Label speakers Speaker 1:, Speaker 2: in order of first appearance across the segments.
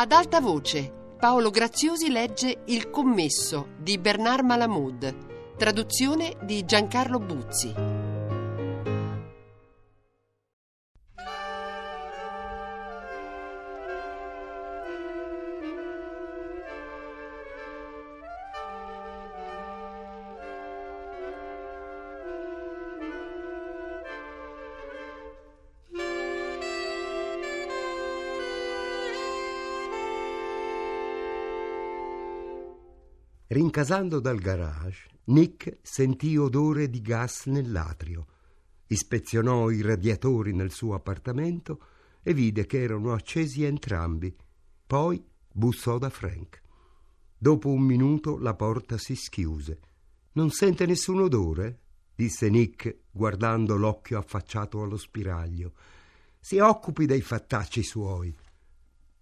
Speaker 1: Ad alta voce, Paolo Graziosi legge Il commesso di Bernard Malamud, traduzione di Giancarlo Buzzi.
Speaker 2: Rincasando dal garage, Nick sentì odore di gas nell'atrio. Ispezionò i radiatori nel suo appartamento e vide che erano accesi entrambi. Poi bussò da Frank. Dopo un minuto la porta si schiuse. Non sente nessun odore? disse Nick, guardando l'occhio affacciato allo spiraglio. Si occupi dei fattacci suoi.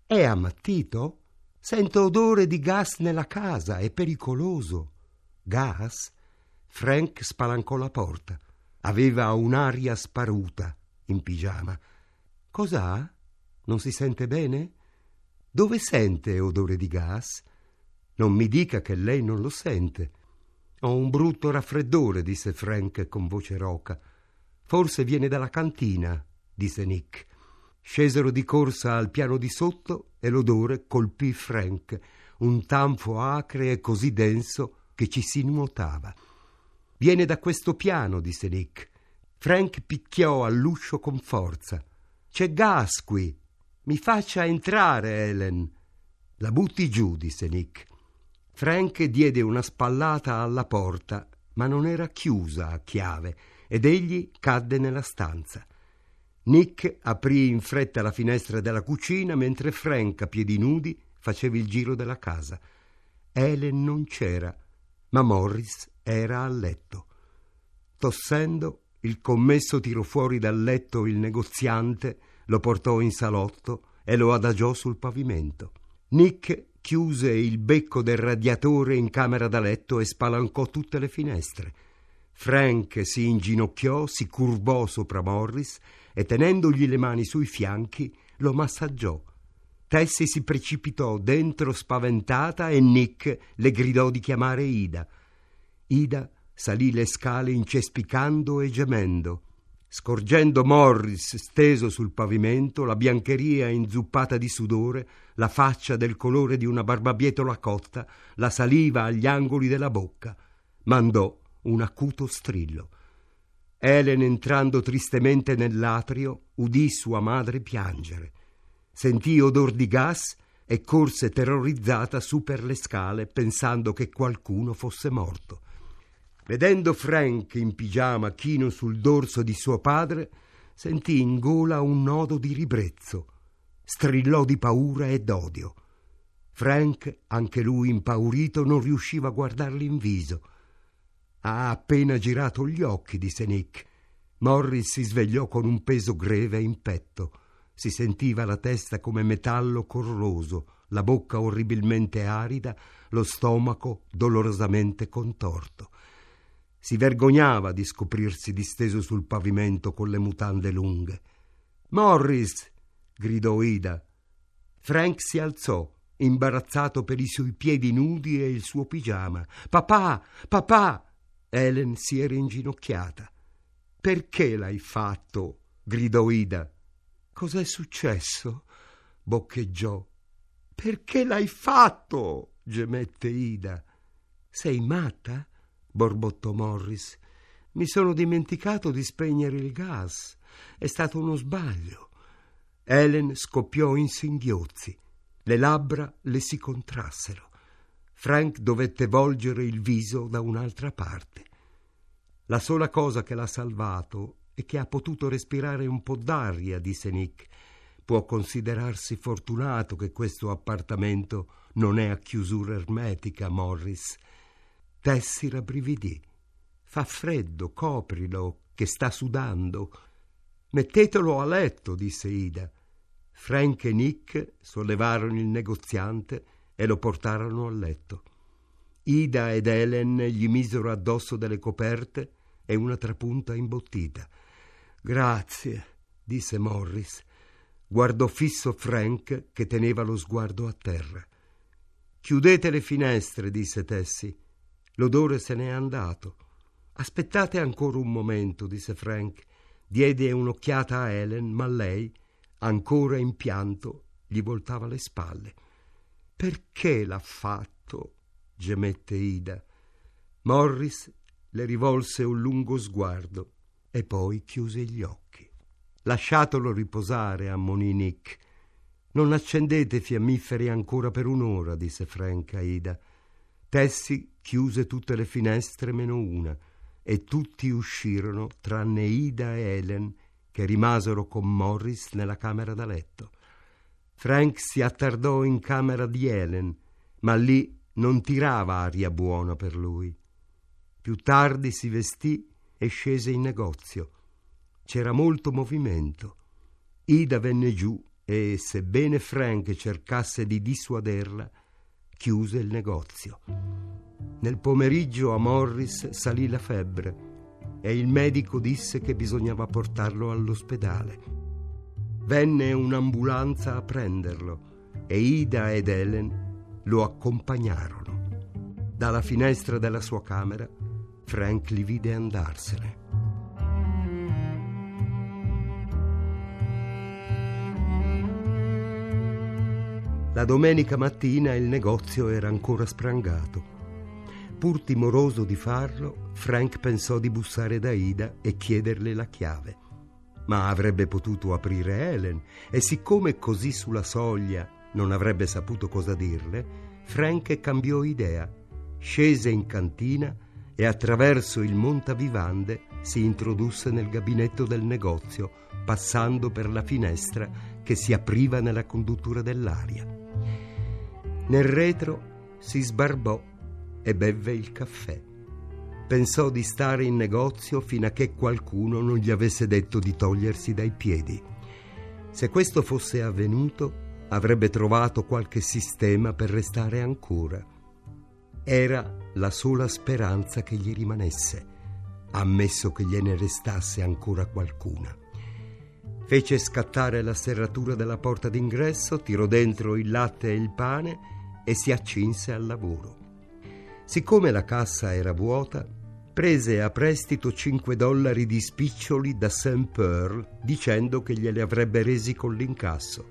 Speaker 2: È ammattito? Sento odore di gas nella casa, è pericoloso. Gas? Frank spalancò la porta. Aveva un'aria sparuta in pigiama. Cos'ha? Non si sente bene? Dove sente odore di gas? Non mi dica che lei non lo sente. Ho un brutto raffreddore, disse Frank con voce roca. Forse viene dalla cantina, disse Nick. Scesero di corsa al piano di sotto e l'odore colpì Frank, un tanfo acre e così denso che ci si nuotava. Viene da questo piano, disse Nick. Frank picchiò all'uscio con forza. C'è gas qui. Mi faccia entrare, Helen. La butti giù, disse Nick. Frank diede una spallata alla porta, ma non era chiusa a chiave, ed egli cadde nella stanza. Nick aprì in fretta la finestra della cucina mentre Frank, a piedi nudi, faceva il giro della casa. Helen non c'era, ma Morris era a letto. Tossendo, il commesso tirò fuori dal letto il negoziante, lo portò in salotto e lo adagiò sul pavimento. Nick chiuse il becco del radiatore in camera da letto e spalancò tutte le finestre. Frank si inginocchiò, si curvò sopra Morris e tenendogli le mani sui fianchi lo massaggiò. Tessie si precipitò dentro spaventata e Nick le gridò di chiamare Ida. Ida salì le scale incespicando e gemendo. Scorgendo Morris steso sul pavimento, la biancheria inzuppata di sudore, la faccia del colore di una barbabietola cotta, la saliva agli angoli della bocca, mandò un acuto strillo. Helen, entrando tristemente nell'atrio, udì sua madre piangere. Sentì odor di gas e corse terrorizzata su per le scale pensando che qualcuno fosse morto. Vedendo Frank in pigiama chino sul dorso di suo padre, sentì in gola un nodo di ribrezzo. Strillò di paura e d'odio. Frank, anche lui impaurito, non riusciva a guardarli in viso. Ha appena girato gli occhi, disse Nick. Morris si svegliò con un peso greve in petto. Si sentiva la testa come metallo corroso, la bocca orribilmente arida, lo stomaco dolorosamente contorto. Si vergognava di scoprirsi disteso sul pavimento con le mutande lunghe. Morris! gridò Ida. Frank si alzò, imbarazzato per i suoi piedi nudi e il suo pigiama. Papà! Papà! Helen si era inginocchiata. Perché l'hai fatto? gridò Ida. Cos'è successo? boccheggiò. Perché l'hai fatto? gemette Ida. Sei matta? borbottò Morris. Mi sono dimenticato di spegnere il gas. È stato uno sbaglio. Helen scoppiò in singhiozzi. Le labbra le si contrassero. Frank dovette volgere il viso da un'altra parte. La sola cosa che l'ha salvato è che ha potuto respirare un po' d'aria, disse Nick. Può considerarsi fortunato che questo appartamento non è a chiusura ermetica, Morris. Tessi rabbrividì. Fa freddo, coprilo, che sta sudando. Mettetelo a letto, disse Ida. Frank e Nick sollevarono il negoziante e lo portarono a letto. Ida ed Helen gli misero addosso delle coperte e una trapunta imbottita. Grazie, disse Morris. guardò fisso Frank che teneva lo sguardo a terra. Chiudete le finestre, disse Tessie. L'odore se n'è andato. Aspettate ancora un momento, disse Frank. Diede un'occhiata a Helen, ma lei, ancora in pianto, gli voltava le spalle. Perché l'ha fatto? gemette Ida. Morris le rivolse un lungo sguardo e poi chiuse gli occhi. Lasciatelo riposare, ammonì Nick. Non accendete fiammiferi ancora per un'ora, disse Frank a Ida. Tessie chiuse tutte le finestre meno una e tutti uscirono tranne Ida e Helen che rimasero con Morris nella camera da letto. Frank si attardò in camera di Helen, ma lì non tirava aria buona per lui. Più tardi si vestì e scese in negozio. C'era molto movimento. Ida venne giù e, sebbene Frank cercasse di dissuaderla, chiuse il negozio. Nel pomeriggio a Morris salì la febbre e il medico disse che bisognava portarlo all'ospedale. Venne un'ambulanza a prenderlo e Ida ed Helen lo accompagnarono. Dalla finestra della sua camera Frank li vide andarsene. La domenica mattina il negozio era ancora sprangato. Pur timoroso di farlo, Frank pensò di bussare da Ida e chiederle la chiave. Ma avrebbe potuto aprire Helen e siccome così sulla soglia non avrebbe saputo cosa dirle, Frank cambiò idea, scese in cantina e attraverso il montavivande si introdusse nel gabinetto del negozio, passando per la finestra che si apriva nella conduttura dell'aria. Nel retro si sbarbò e bevve il caffè. Pensò di stare in negozio fino a che qualcuno non gli avesse detto di togliersi dai piedi. Se questo fosse avvenuto, avrebbe trovato qualche sistema per restare ancora. Era la sola speranza che gli rimanesse, ammesso che gliene restasse ancora qualcuna. Fece scattare la serratura della porta d'ingresso, tirò dentro il latte e il pane e si accinse al lavoro. Siccome la cassa era vuota, prese a prestito 5 dollari di spiccioli da Sam Pearl dicendo che glieli avrebbe resi con l'incasso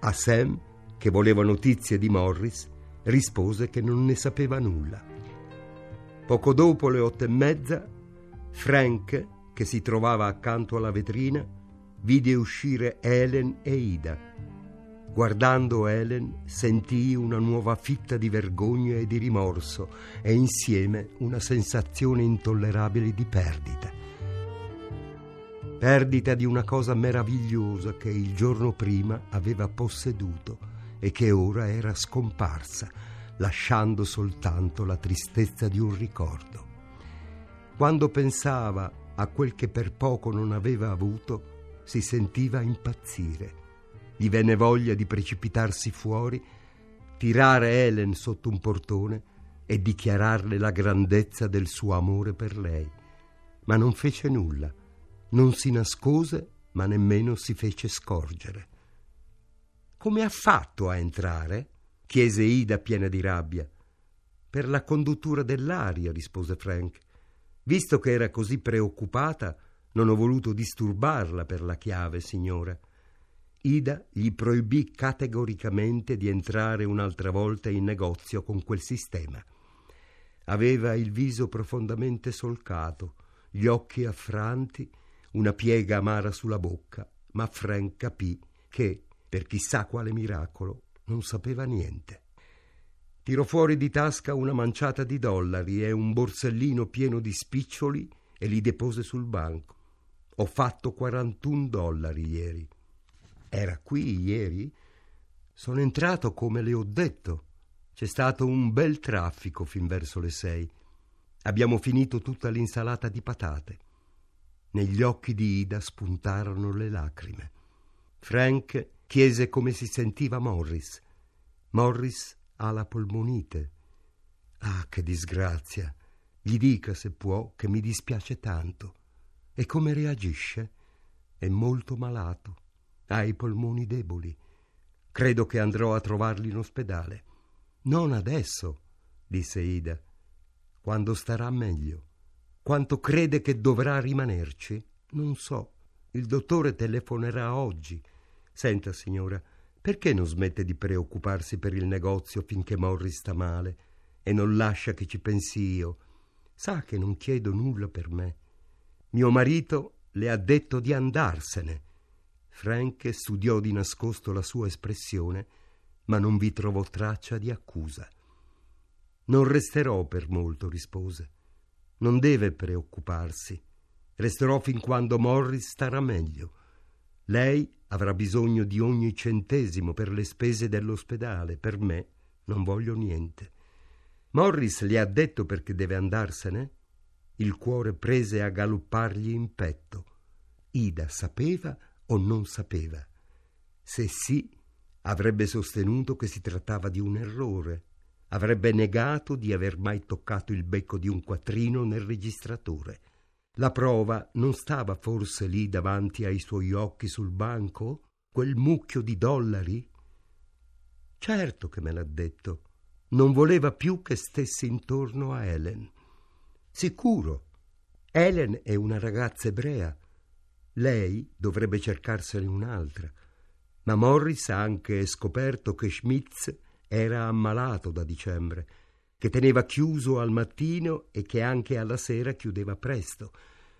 Speaker 2: a Sam, che voleva notizie di Morris, rispose che non ne sapeva nulla. Poco dopo le otto e mezza, Frank, che si trovava accanto alla vetrina, vide uscire Helen e Ida. Guardando Helen sentii una nuova fitta di vergogna e di rimorso e insieme una sensazione intollerabile di perdita perdita di una cosa meravigliosa che il giorno prima aveva posseduto e che ora era scomparsa, lasciando soltanto la tristezza di un ricordo. Quando pensava a quel che per poco non aveva avuto, si sentiva impazzire. Gli venne voglia di precipitarsi fuori, tirare Helen sotto un portone e dichiararle la grandezza del suo amore per lei. Ma non fece nulla non si nascose, ma nemmeno si fece scorgere. Come ha fatto a entrare? chiese Ida piena di rabbia. Per la conduttura dell'aria, rispose Frank. Visto che era così preoccupata, non ho voluto disturbarla per la chiave, signora. Ida gli proibì categoricamente di entrare un'altra volta in negozio con quel sistema. Aveva il viso profondamente solcato, gli occhi affranti una piega amara sulla bocca, ma Frank capì che, per chissà quale miracolo, non sapeva niente. Tirò fuori di tasca una manciata di dollari e un borsellino pieno di spiccioli e li depose sul banco. Ho fatto 41 dollari ieri. Era qui ieri? Sono entrato come le ho detto. C'è stato un bel traffico fin verso le sei. Abbiamo finito tutta l'insalata di patate. Negli occhi di Ida spuntarono le lacrime. Frank chiese come si sentiva Morris. Morris ha la polmonite. Ah, che disgrazia! Gli dica, se può, che mi dispiace tanto. E come reagisce? È molto malato. Ha i polmoni deboli. Credo che andrò a trovarli in ospedale. Non adesso, disse Ida. Quando starà meglio. Quanto crede che dovrà rimanerci? Non so. Il dottore telefonerà oggi. Senta, signora, perché non smette di preoccuparsi per il negozio finché Morris sta male e non lascia che ci pensi io? Sa che non chiedo nulla per me. Mio marito le ha detto di andarsene. Frank studiò di nascosto la sua espressione, ma non vi trovò traccia di accusa. Non resterò per molto, rispose. Non deve preoccuparsi. Resterò fin quando Morris starà meglio. Lei avrà bisogno di ogni centesimo per le spese dell'ospedale. Per me non voglio niente. Morris le ha detto perché deve andarsene? Il cuore prese a galoppargli in petto. Ida sapeva o non sapeva? Se sì, avrebbe sostenuto che si trattava di un errore. Avrebbe negato di aver mai toccato il becco di un quattrino nel registratore. La prova non stava forse lì davanti ai suoi occhi sul banco? Quel mucchio di dollari? Certo che me l'ha detto. Non voleva più che stessi intorno a Helen. Sicuro. Helen è una ragazza ebrea. Lei dovrebbe cercarsene un'altra. Ma Morris ha anche scoperto che Schmitz era ammalato da dicembre che teneva chiuso al mattino e che anche alla sera chiudeva presto.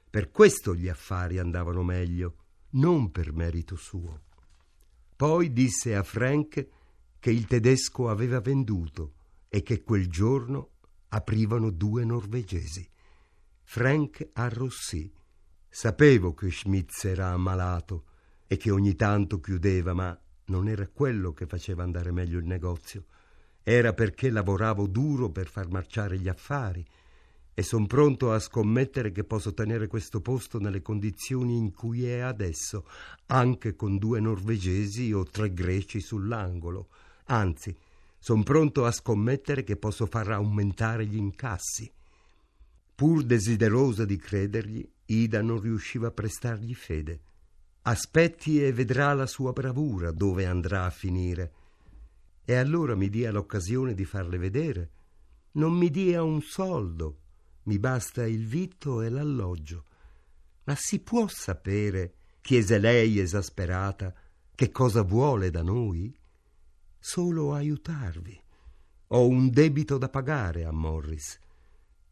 Speaker 2: Per questo gli affari andavano meglio, non per merito suo. Poi disse a Frank che il tedesco aveva venduto e che quel giorno aprivano due norvegesi. Frank arrossì. Sapevo che Schmitz era ammalato e che ogni tanto chiudeva, ma non era quello che faceva andare meglio il negozio. Era perché lavoravo duro per far marciare gli affari e son pronto a scommettere che posso tenere questo posto nelle condizioni in cui è adesso, anche con due norvegesi o tre greci sull'angolo. Anzi, son pronto a scommettere che posso far aumentare gli incassi. Pur desiderosa di credergli, Ida non riusciva a prestargli fede. Aspetti e vedrà la sua bravura dove andrà a finire e allora mi dia l'occasione di farle vedere. Non mi dia un soldo, mi basta il vitto e l'alloggio. Ma si può sapere, chiese lei esasperata, che cosa vuole da noi? Solo aiutarvi. Ho un debito da pagare a Morris.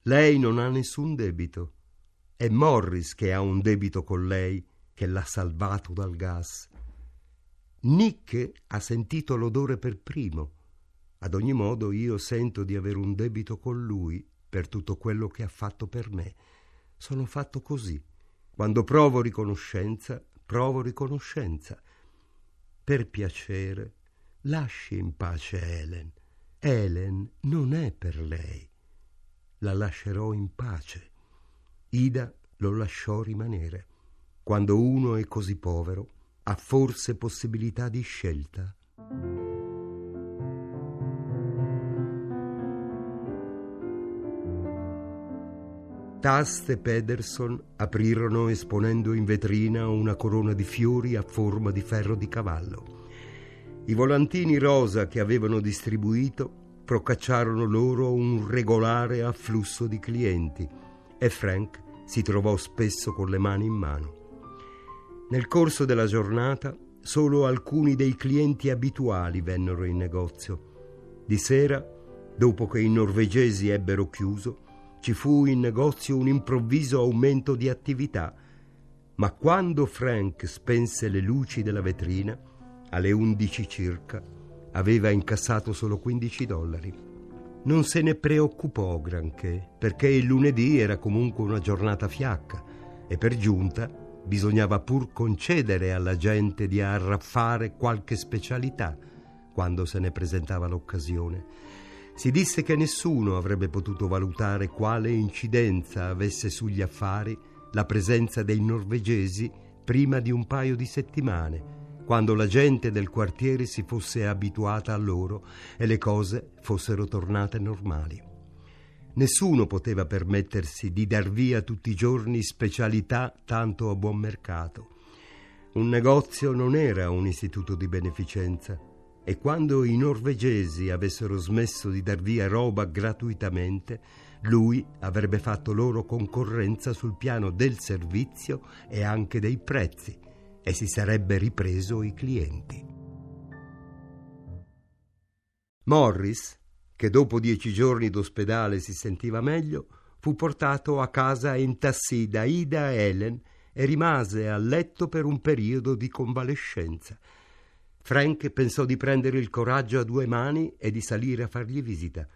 Speaker 2: Lei non ha nessun debito. È Morris che ha un debito con lei, che l'ha salvato dal gas. Nick ha sentito l'odore per primo. Ad ogni modo io sento di avere un debito con lui per tutto quello che ha fatto per me. Sono fatto così. Quando provo riconoscenza, provo riconoscenza. Per piacere, lasci in pace Helen. Helen non è per lei. La lascerò in pace. Ida lo lasciò rimanere. Quando uno è così povero, ha forse possibilità di scelta? Tast e Pederson aprirono esponendo in vetrina una corona di fiori a forma di ferro di cavallo. I volantini rosa che avevano distribuito procacciarono loro un regolare afflusso di clienti e Frank si trovò spesso con le mani in mano. Nel corso della giornata solo alcuni dei clienti abituali vennero in negozio. Di sera, dopo che i norvegesi ebbero chiuso, ci fu in negozio un improvviso aumento di attività, ma quando Frank spense le luci della vetrina, alle undici circa, aveva incassato solo 15 dollari. Non se ne preoccupò granché, perché il lunedì era comunque una giornata fiacca e per giunta bisognava pur concedere alla gente di arraffare qualche specialità quando se ne presentava l'occasione. Si disse che nessuno avrebbe potuto valutare quale incidenza avesse sugli affari la presenza dei norvegesi prima di un paio di settimane, quando la gente del quartiere si fosse abituata a loro e le cose fossero tornate normali. Nessuno poteva permettersi di dar via tutti i giorni specialità tanto a buon mercato. Un negozio non era un istituto di beneficenza e quando i norvegesi avessero smesso di dar via roba gratuitamente, lui avrebbe fatto loro concorrenza sul piano del servizio e anche dei prezzi e si sarebbe ripreso i clienti. Morris, che dopo dieci giorni d'ospedale si sentiva meglio, fu portato a casa in tassì da Ida e Helen e rimase a letto per un periodo di convalescenza. Frank pensò di prendere il coraggio a due mani e di salire a fargli visita.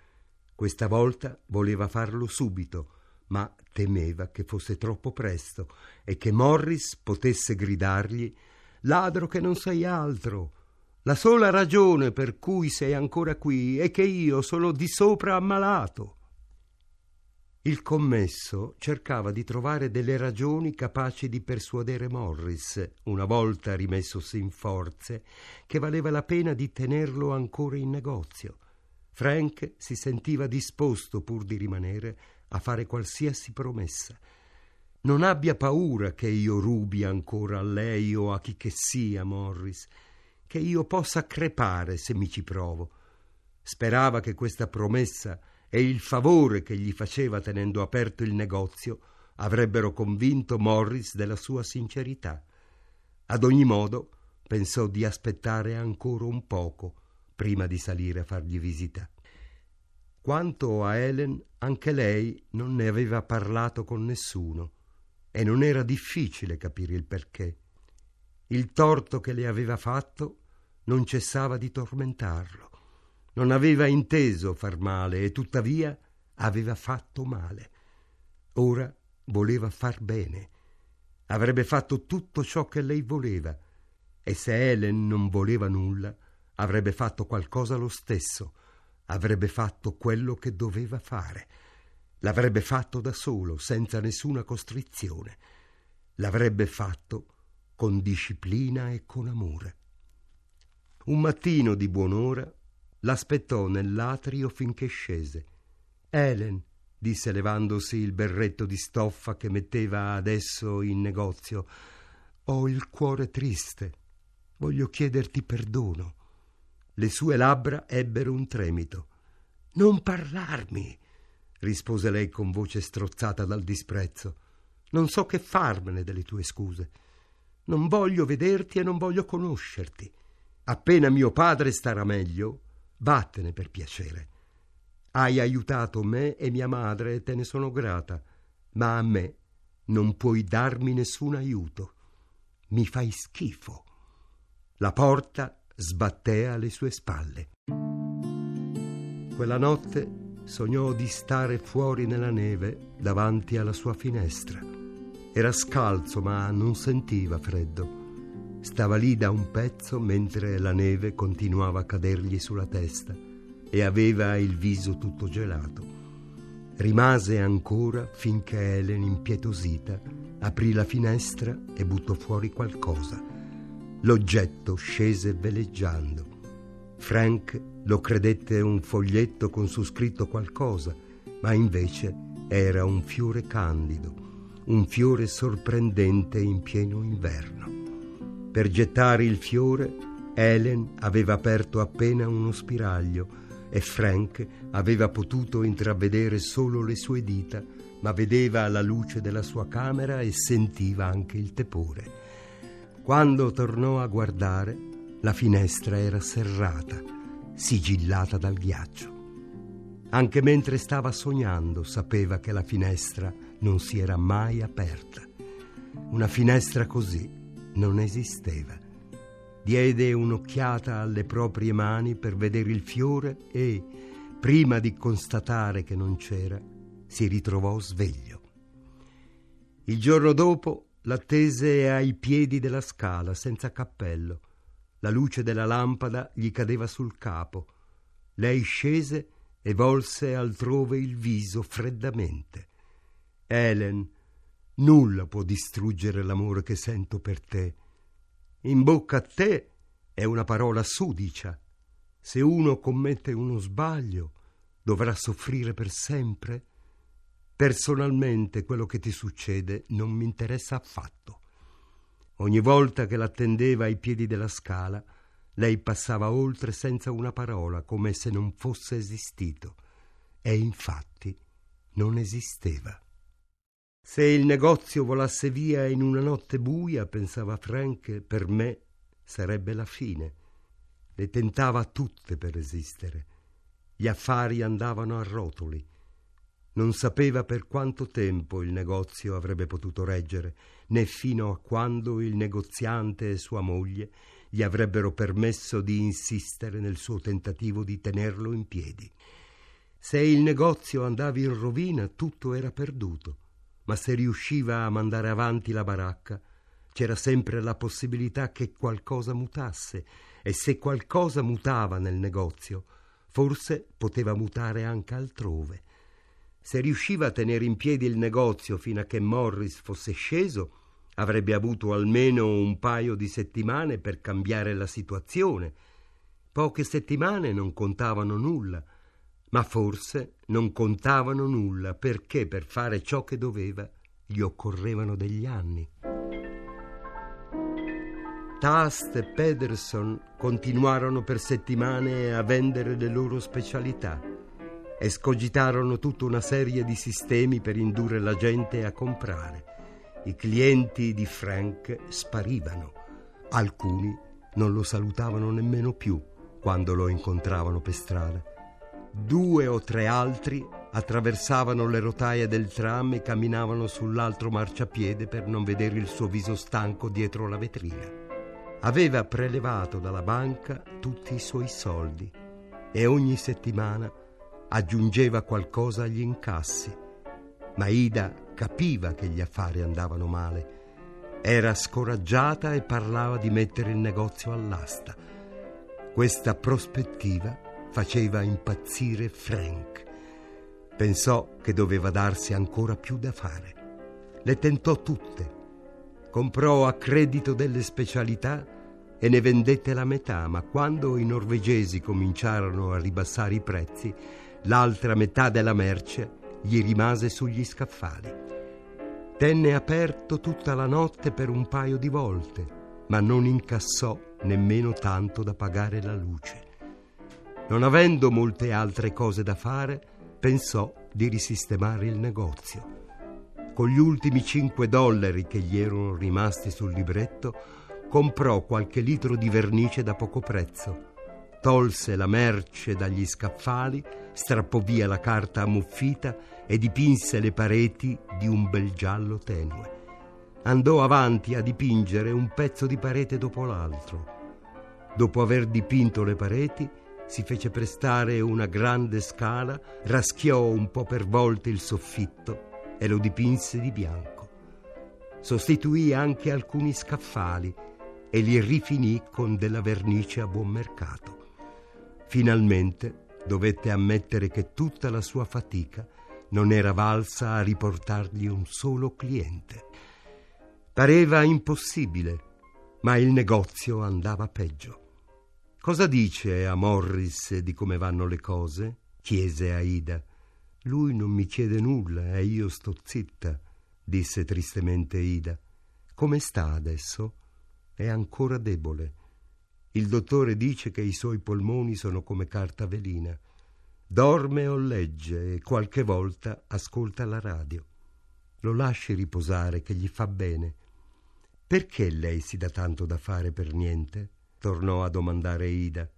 Speaker 2: Questa volta voleva farlo subito, ma temeva che fosse troppo presto e che Morris potesse gridargli Ladro che non sei altro. La sola ragione per cui sei ancora qui è che io sono di sopra ammalato. Il commesso cercava di trovare delle ragioni capaci di persuadere Morris, una volta rimessosi in forze, che valeva la pena di tenerlo ancora in negozio. Frank si sentiva disposto, pur di rimanere, a fare qualsiasi promessa. Non abbia paura che io rubi ancora a lei o a chi che sia, Morris, che io possa crepare se mi ci provo. Sperava che questa promessa e il favore che gli faceva tenendo aperto il negozio avrebbero convinto Morris della sua sincerità. Ad ogni modo pensò di aspettare ancora un poco prima di salire a fargli visita. Quanto a Helen, anche lei non ne aveva parlato con nessuno e non era difficile capire il perché. Il torto che le aveva fatto non cessava di tormentarlo. Non aveva inteso far male e tuttavia aveva fatto male. Ora voleva far bene. Avrebbe fatto tutto ciò che lei voleva e se Helen non voleva nulla, avrebbe fatto qualcosa lo stesso. Avrebbe fatto quello che doveva fare. L'avrebbe fatto da solo, senza nessuna costrizione. L'avrebbe fatto con disciplina e con amore. Un mattino di buon'ora l'aspettò nell'atrio finché scese. Helen, disse levandosi il berretto di stoffa che metteva adesso in negozio, ho il cuore triste. Voglio chiederti perdono. Le sue labbra ebbero un tremito. Non parlarmi, rispose lei con voce strozzata dal disprezzo. Non so che farmene delle tue scuse. Non voglio vederti e non voglio conoscerti. Appena mio padre starà meglio, Vattene per piacere. Hai aiutato me e mia madre e te ne sono grata, ma a me non puoi darmi nessun aiuto. Mi fai schifo. La porta sbatté alle sue spalle. Quella notte sognò di stare fuori nella neve davanti alla sua finestra. Era scalzo ma non sentiva freddo. Stava lì da un pezzo mentre la neve continuava a cadergli sulla testa e aveva il viso tutto gelato. Rimase ancora finché Helen, impietosita, aprì la finestra e buttò fuori qualcosa. L'oggetto scese veleggiando. Frank lo credette un foglietto con su scritto qualcosa, ma invece era un fiore candido, un fiore sorprendente in pieno inverno. Per gettare il fiore, Helen aveva aperto appena uno spiraglio e Frank aveva potuto intravedere solo le sue dita, ma vedeva la luce della sua camera e sentiva anche il tepore. Quando tornò a guardare, la finestra era serrata, sigillata dal ghiaccio. Anche mentre stava sognando sapeva che la finestra non si era mai aperta. Una finestra così non esisteva. Diede un'occhiata alle proprie mani per vedere il fiore e, prima di constatare che non c'era, si ritrovò sveglio. Il giorno dopo l'attese ai piedi della scala, senza cappello. La luce della lampada gli cadeva sul capo. Lei scese e volse altrove il viso freddamente. Helen Nulla può distruggere l'amore che sento per te. In bocca a te è una parola sudicia. Se uno commette uno sbaglio, dovrà soffrire per sempre. Personalmente quello che ti succede non mi interessa affatto. Ogni volta che l'attendeva ai piedi della scala, lei passava oltre senza una parola, come se non fosse esistito. E infatti non esisteva. Se il negozio volasse via in una notte buia, pensava Frank, per me sarebbe la fine. Le tentava tutte per esistere. Gli affari andavano a rotoli. Non sapeva per quanto tempo il negozio avrebbe potuto reggere, né fino a quando il negoziante e sua moglie gli avrebbero permesso di insistere nel suo tentativo di tenerlo in piedi. Se il negozio andava in rovina, tutto era perduto, ma se riusciva a mandare avanti la baracca, c'era sempre la possibilità che qualcosa mutasse, e se qualcosa mutava nel negozio, forse poteva mutare anche altrove se riusciva a tenere in piedi il negozio fino a che Morris fosse sceso, avrebbe avuto almeno un paio di settimane per cambiare la situazione. Poche settimane non contavano nulla, ma forse non contavano nulla perché per fare ciò che doveva gli occorrevano degli anni. Tast e Pederson continuarono per settimane a vendere le loro specialità escogitarono tutta una serie di sistemi per indurre la gente a comprare. I clienti di Frank sparivano. Alcuni non lo salutavano nemmeno più quando lo incontravano per strada. Due o tre altri attraversavano le rotaie del tram e camminavano sull'altro marciapiede per non vedere il suo viso stanco dietro la vetrina. Aveva prelevato dalla banca tutti i suoi soldi e ogni settimana aggiungeva qualcosa agli incassi. Ma Ida capiva che gli affari andavano male. Era scoraggiata e parlava di mettere il negozio all'asta. Questa prospettiva faceva impazzire Frank. Pensò che doveva darsi ancora più da fare. Le tentò tutte. Comprò a credito delle specialità e ne vendette la metà, ma quando i norvegesi cominciarono a ribassare i prezzi, l'altra metà della merce gli rimase sugli scaffali. Tenne aperto tutta la notte per un paio di volte, ma non incassò nemmeno tanto da pagare la luce. Non avendo molte altre cose da fare, pensò di risistemare il negozio. Con gli ultimi cinque dollari che gli erano rimasti sul libretto, comprò qualche litro di vernice da poco prezzo tolse la merce dagli scaffali, strappò via la carta ammuffita e dipinse le pareti di un bel giallo tenue. Andò avanti a dipingere un pezzo di parete dopo l'altro. Dopo aver dipinto le pareti, si fece prestare una grande scala, raschiò un po' per volte il soffitto e lo dipinse di bianco. Sostituì anche alcuni scaffali e li rifinì con della vernice a buon mercato. Finalmente dovette ammettere che tutta la sua fatica non era valsa a riportargli un solo cliente. Pareva impossibile, ma il negozio andava peggio. Cosa dice a Morris di come vanno le cose? chiese Aida. Lui non mi chiede nulla e io sto zitta, disse tristemente Ida. Come sta adesso? È ancora debole. Il dottore dice che i suoi polmoni sono come carta velina. Dorme o legge e qualche volta ascolta la radio. Lo lasci riposare, che gli fa bene. Perché lei si dà tanto da fare per niente? tornò a domandare Ida.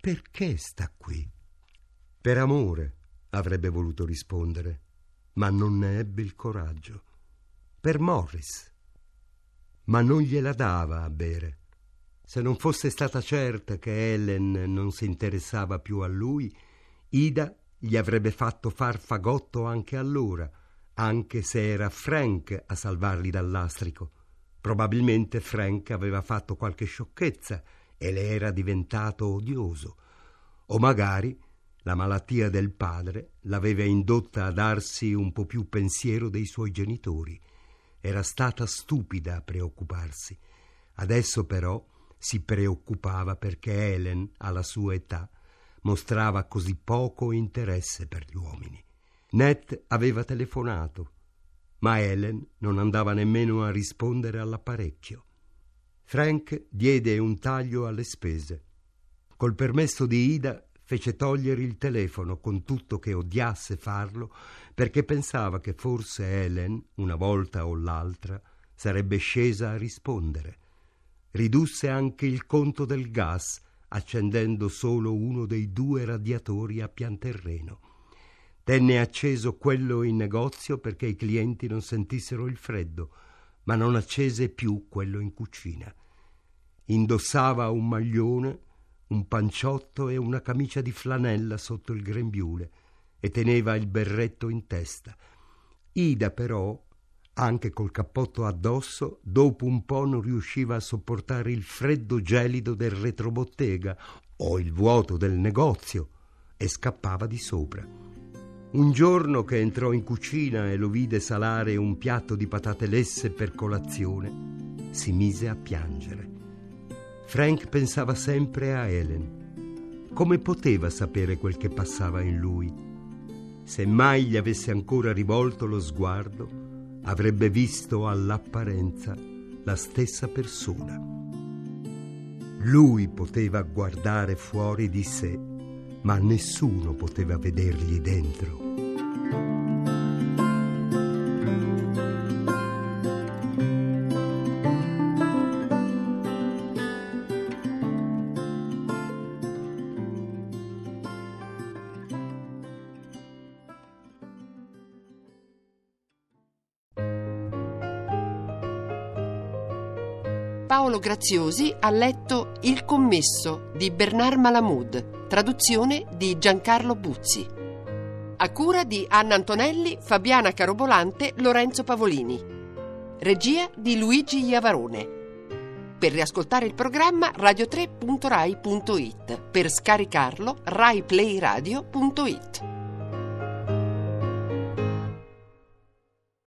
Speaker 2: Perché sta qui? Per amore, avrebbe voluto rispondere, ma non ne ebbe il coraggio. Per Morris. Ma non gliela dava a bere. Se non fosse stata certa che Ellen non si interessava più a lui, Ida gli avrebbe fatto far fagotto anche allora, anche se era Frank a salvarli dal lastrico. Probabilmente Frank aveva fatto qualche sciocchezza e le era diventato odioso. O magari la malattia del padre l'aveva indotta a darsi un po' più pensiero dei suoi genitori. Era stata stupida a preoccuparsi. Adesso però si preoccupava perché Helen, alla sua età, mostrava così poco interesse per gli uomini. Ned aveva telefonato, ma Helen non andava nemmeno a rispondere all'apparecchio. Frank diede un taglio alle spese. Col permesso di Ida fece togliere il telefono con tutto che odiasse farlo perché pensava che forse Helen, una volta o l'altra, sarebbe scesa a rispondere. Ridusse anche il conto del gas accendendo solo uno dei due radiatori a pian terreno. Tenne acceso quello in negozio perché i clienti non sentissero il freddo, ma non accese più quello in cucina. Indossava un maglione, un panciotto e una camicia di flanella sotto il grembiule e teneva il berretto in testa. Ida però, anche col cappotto addosso, dopo un po' non riusciva a sopportare il freddo gelido del retrobottega o il vuoto del negozio e scappava di sopra. Un giorno che entrò in cucina e lo vide salare un piatto di patate lesse per colazione, si mise a piangere. Frank pensava sempre a Helen. Come poteva sapere quel che passava in lui? Se mai gli avesse ancora rivolto lo sguardo, avrebbe visto all'apparenza la stessa persona. Lui poteva guardare fuori di sé, ma nessuno poteva vedergli dentro.
Speaker 1: Graziosi ha letto Il commesso di Bernard Malamud, traduzione di Giancarlo Buzzi. A cura di Anna Antonelli, Fabiana Carobolante, Lorenzo Pavolini. Regia di Luigi Iavarone. Per riascoltare il programma radio3.rai.it. Per scaricarlo raiplayradio.it.